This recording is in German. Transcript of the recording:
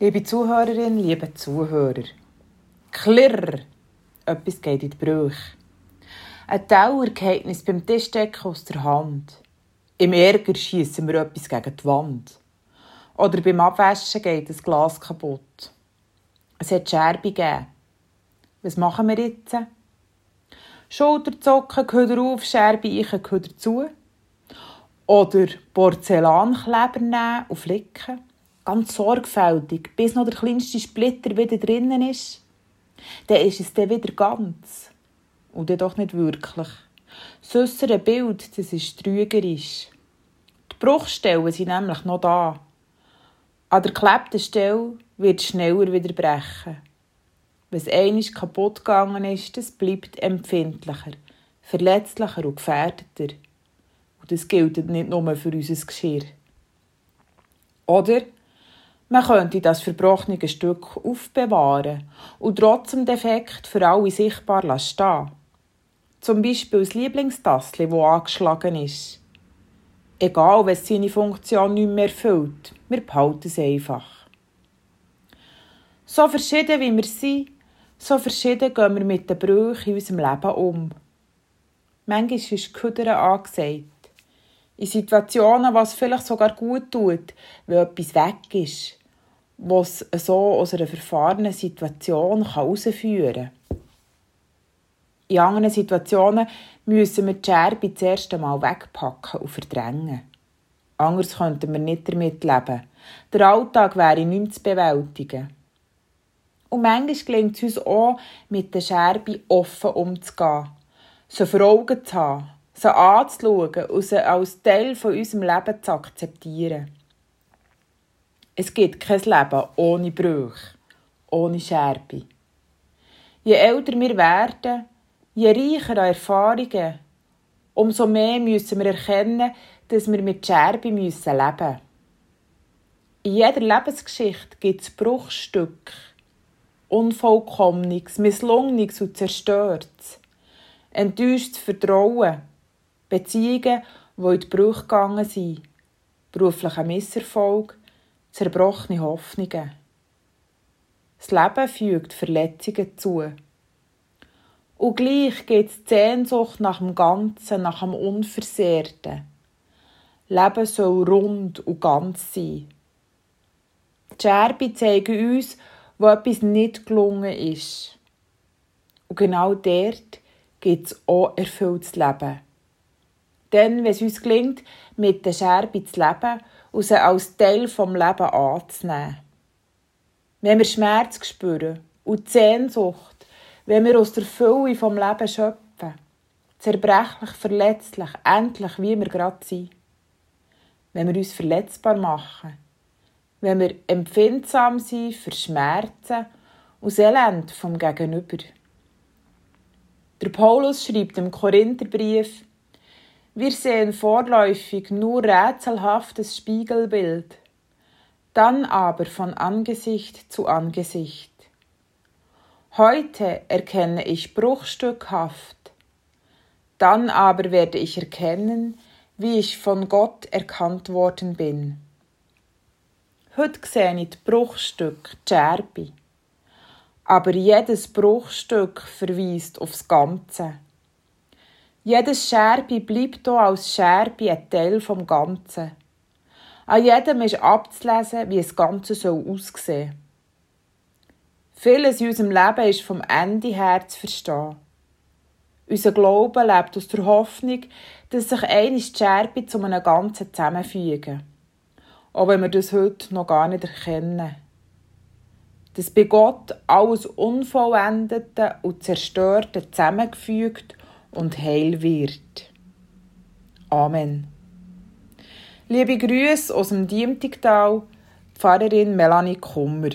Liebe Zuhörerin, liebe Zuhörer. Klirr! Etwas geht in die Brüche. Ein Tauer beim Tischdecken aus der Hand. Im Ärger schießen wir etwas gegen die Wand. Oder beim Abwaschen geht ein Glas kaputt. Es hat Scherbe gegeben. Was machen wir jetzt? Schulterzocken, gehört auf, Scherbe ich, gehört zu. Oder Porzellankleber nehmen und flicken ganz sorgfältig, bis noch der kleinste Splitter wieder drinnen ist, dann ist es dann wieder ganz. Und dann doch nicht wirklich. Das äußere Bild, das ist trügerisch. Die Bruchstellen sind nämlich noch da. An der geklebten Stelle wird schneller wieder brechen. Es einmal kaputt gegangen ist, das bleibt empfindlicher, verletzlicher und gefährdeter. Und das gilt nicht nur für unser Geschirr. Oder man könnte das verbrochene Stück aufbewahren und trotzdem Defekt für alle sichtbar stehen. Zum Beispiel das Lieblingstassel, das angeschlagen ist. Egal, wenn es seine Funktion nicht mehr erfüllt, wir behalten es einfach. So verschieden wie wir sind, so verschieden gehen wir mit den Brüchen in unserem Leben um. Manchmal ist Küdern angesagt. In Situationen, was vielleicht sogar gut tut, wenn etwas weg ist was so aus einer verfahrenen Situation herausführen kann. In anderen Situationen müssen wir die Scherbe das erste Mal wegpacken und verdrängen. Anders könnten wir nicht damit leben. Der Alltag wäre nicht zu bewältigen. Und manchmal gelingt es uns auch, mit der Scherbe offen umzugehen, sie vor Augen zu haben, sie anzuschauen und sie als Teil von unserem Leben zu akzeptieren. Es gibt kein Leben ohne Brüche, ohne Scherbe. Je älter wir werden, je reicher an Erfahrungen, umso mehr müssen wir erkennen, dass wir mit Scherbe leben müssen. In jeder Lebensgeschichte gibt es Bruchstücke, Unvollkommenes, Misslungenes und Zerstörtes, enttäuschtes Vertrauen, Beziehungen, die in die Brüche gegangen sind, beruflicher Misserfolg, zerbrochene Hoffnungen. Das Leben fügt Verletzungen zu. Und gleich geht die Sehnsucht nach dem Ganzen, nach dem Unversehrten. Leben soll rund und ganz sein. Die Scherbe zeigen uns, wo etwas nicht gelungen ist. Und genau dort gibt es auch erfülltes Leben. Denn, wenn es uns gelingt, mit der Scherbe zu leben und sie als Teil vom Leben anzunehmen. Wenn wir Schmerz spüren und Sehnsucht, wenn wir aus der Fülle vom Leben schöpfen, zerbrechlich, verletzlich, endlich, wie wir gerade sind. Wenn wir uns verletzbar machen, wenn wir empfindsam sind für Schmerzen und das Elend vom Gegenüber. Der Paulus schreibt im Korintherbrief, wir sehen vorläufig nur rätselhaftes Spiegelbild, dann aber von Angesicht zu Angesicht. Heute erkenne ich bruchstückhaft, dann aber werde ich erkennen, wie ich von Gott erkannt worden bin. Heute sehe ich die Bruchstück, die Scherbe. Aber jedes Bruchstück verweist aufs Ganze. Jedes Scherbe bleibt hier als Scherbe ein Teil vom Ganzen. An jedem ist abzulesen, wie das Ganze soll aussehen Vieles in unserem Leben ist vom Ende her zu verstehen. Unser Glaube lebt aus der Hoffnung, dass sich eine Scherbe zu einem Ganzen zusammenfügen. Auch wenn wir das heute noch gar nicht erkennen. Dass bei Gott alles Unvollendete und Zerstörte zusammengefügt und heil wird. Amen. Liebe Grüße aus dem Diemtigtal, Pfarrerin Melanie Kummer.